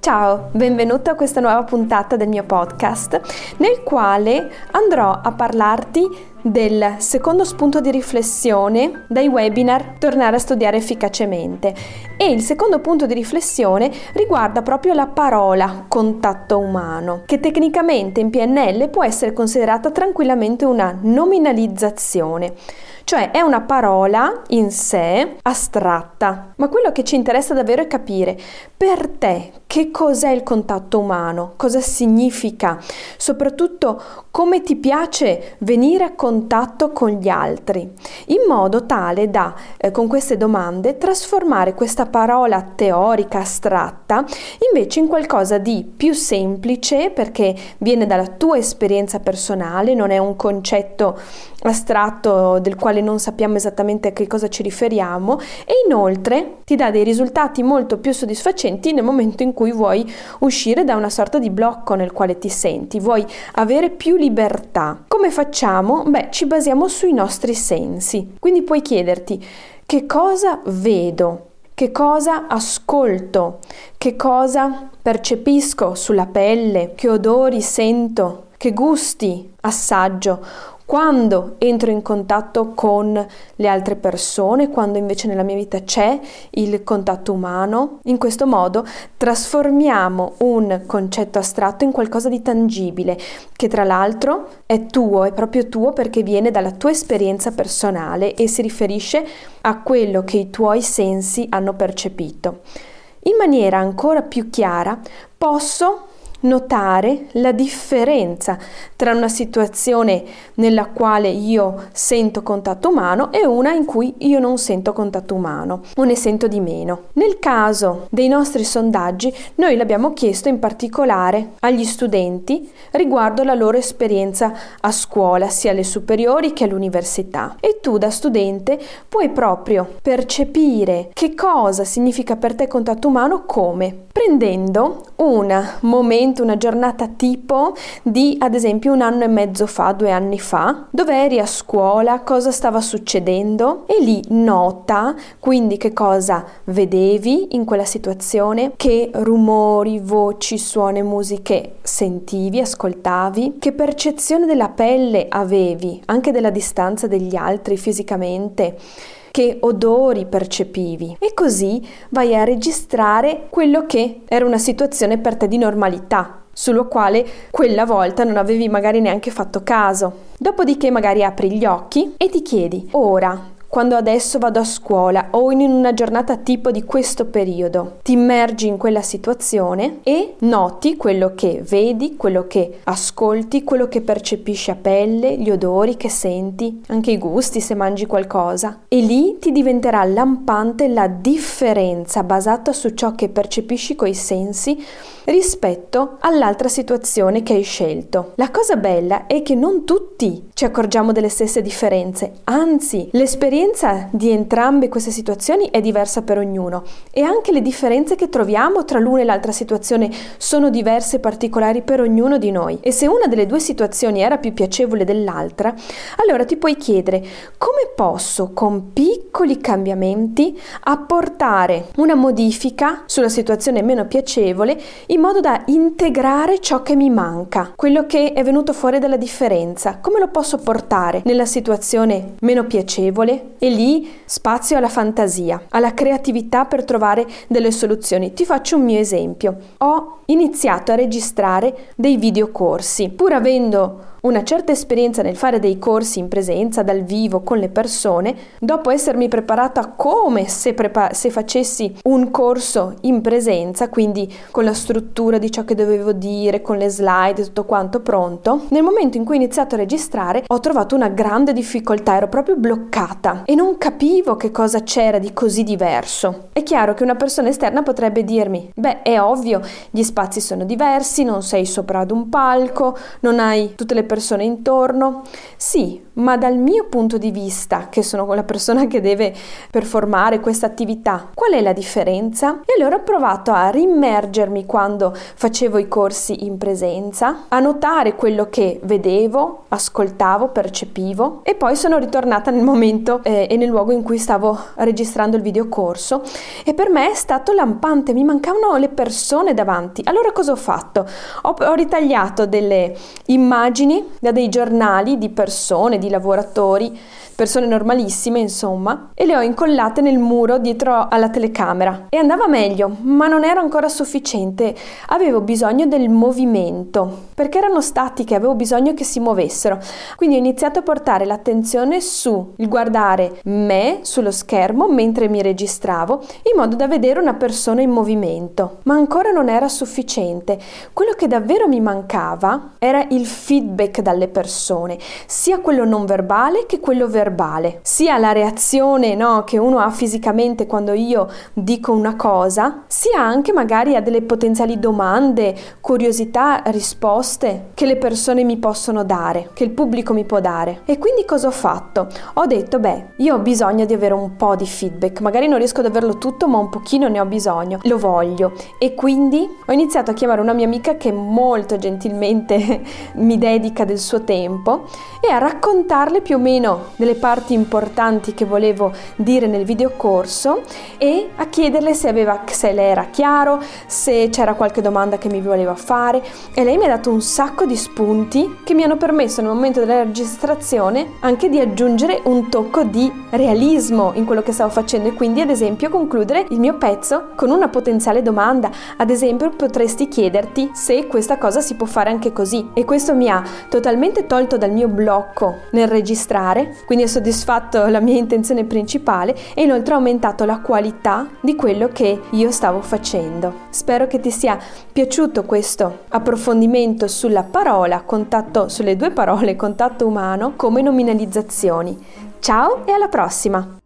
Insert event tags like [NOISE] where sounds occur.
Ciao, benvenuto a questa nuova puntata del mio podcast nel quale andrò a parlarti del secondo spunto di riflessione dai webinar Tornare a studiare efficacemente. E il secondo punto di riflessione riguarda proprio la parola contatto umano che tecnicamente in PNL può essere considerata tranquillamente una nominalizzazione. Cioè è una parola in sé astratta, ma quello che ci interessa davvero è capire per te che cos'è il contatto umano, cosa significa, soprattutto come ti piace venire a contatto con gli altri, in modo tale da, eh, con queste domande, trasformare questa parola teorica astratta invece in qualcosa di più semplice perché viene dalla tua esperienza personale, non è un concetto astratto del quale non sappiamo esattamente a che cosa ci riferiamo e inoltre ti dà dei risultati molto più soddisfacenti nel momento in cui vuoi uscire da una sorta di blocco nel quale ti senti, vuoi avere più libertà. Come facciamo? Beh, ci basiamo sui nostri sensi. Quindi puoi chiederti che cosa vedo, che cosa ascolto, che cosa percepisco sulla pelle, che odori sento, che gusti assaggio, quando entro in contatto con le altre persone, quando invece nella mia vita c'è il contatto umano. In questo modo trasformiamo un concetto astratto in qualcosa di tangibile, che tra l'altro è tuo, è proprio tuo perché viene dalla tua esperienza personale e si riferisce a quello che i tuoi sensi hanno percepito. In maniera ancora più chiara posso notare la differenza tra una situazione nella quale io sento contatto umano e una in cui io non sento contatto umano o ne sento di meno. Nel caso dei nostri sondaggi noi l'abbiamo chiesto in particolare agli studenti riguardo la loro esperienza a scuola, sia alle superiori che all'università. E tu da studente puoi proprio percepire che cosa significa per te contatto umano come prendendo un momento momento, una giornata tipo di ad esempio un anno e mezzo fa, due anni fa, dove eri a scuola, cosa stava succedendo? E lì nota quindi che cosa vedevi in quella situazione, che rumori, voci, suoni, musiche sentivi, ascoltavi, che percezione della pelle avevi, anche della distanza degli altri fisicamente che odori percepivi e così vai a registrare quello che era una situazione per te di normalità, sulla quale quella volta non avevi magari neanche fatto caso. Dopodiché magari apri gli occhi e ti chiedi, ora quando adesso vado a scuola o in una giornata tipo di questo periodo. Ti immergi in quella situazione e noti quello che vedi, quello che ascolti, quello che percepisci a pelle, gli odori che senti, anche i gusti se mangi qualcosa. E lì ti diventerà lampante la differenza basata su ciò che percepisci coi sensi rispetto all'altra situazione che hai scelto. La cosa bella è che non tutti ci accorgiamo delle stesse differenze, anzi l'esperienza L'esperienza di entrambe queste situazioni è diversa per ognuno e anche le differenze che troviamo tra l'una e l'altra situazione sono diverse e particolari per ognuno di noi. E se una delle due situazioni era più piacevole dell'altra, allora ti puoi chiedere come posso con piccoli cambiamenti apportare una modifica sulla situazione meno piacevole in modo da integrare ciò che mi manca, quello che è venuto fuori dalla differenza. Come lo posso portare nella situazione meno piacevole e lì spazio alla fantasia, alla creatività per trovare delle soluzioni. Ti faccio un mio esempio. Ho iniziato a registrare dei videocorsi, pur avendo una certa esperienza nel fare dei corsi in presenza, dal vivo, con le persone, dopo essermi preparata come se, prepa- se facessi un corso in presenza, quindi con la struttura di ciò che dovevo dire, con le slide, tutto quanto pronto, nel momento in cui ho iniziato a registrare ho trovato una grande difficoltà, ero proprio bloccata e non capivo che cosa c'era di così diverso. È chiaro che una persona esterna potrebbe dirmi, beh, è ovvio, gli spazi sono diversi, non sei sopra ad un palco, non hai tutte le persone intorno. Sì, ma dal mio punto di vista, che sono la persona che deve performare questa attività, qual è la differenza? E allora ho provato a rimmergermi quando facevo i corsi in presenza, a notare quello che vedevo, ascoltavo, percepivo e poi sono ritornata nel momento eh, e nel luogo in cui stavo registrando il videocorso e per me è stato lampante, mi mancavano le persone davanti. Allora cosa ho fatto? Ho, ho ritagliato delle immagini da dei giornali di persone, di lavoratori persone normalissime insomma, e le ho incollate nel muro dietro alla telecamera. E andava meglio, ma non era ancora sufficiente. Avevo bisogno del movimento, perché erano statiche, avevo bisogno che si muovessero. Quindi ho iniziato a portare l'attenzione su il guardare me sullo schermo mentre mi registravo, in modo da vedere una persona in movimento. Ma ancora non era sufficiente. Quello che davvero mi mancava era il feedback dalle persone, sia quello non verbale che quello verbale sia la reazione no, che uno ha fisicamente quando io dico una cosa, sia anche magari a delle potenziali domande, curiosità, risposte che le persone mi possono dare, che il pubblico mi può dare. E quindi cosa ho fatto? Ho detto, beh, io ho bisogno di avere un po' di feedback, magari non riesco ad averlo tutto, ma un pochino ne ho bisogno, lo voglio. E quindi ho iniziato a chiamare una mia amica che molto gentilmente [LAUGHS] mi dedica del suo tempo e a raccontarle più o meno delle parti importanti che volevo dire nel videocorso e a chiederle se, aveva, se le era chiaro, se c'era qualche domanda che mi voleva fare e lei mi ha dato un sacco di spunti che mi hanno permesso nel momento della registrazione anche di aggiungere un tocco di realismo in quello che stavo facendo e quindi ad esempio concludere il mio pezzo con una potenziale domanda. Ad esempio potresti chiederti se questa cosa si può fare anche così e questo mi ha totalmente tolto dal mio blocco nel registrare, quindi soddisfatto la mia intenzione principale e inoltre ho aumentato la qualità di quello che io stavo facendo. Spero che ti sia piaciuto questo approfondimento sulla parola, contatto sulle due parole, contatto umano come nominalizzazioni. Ciao e alla prossima!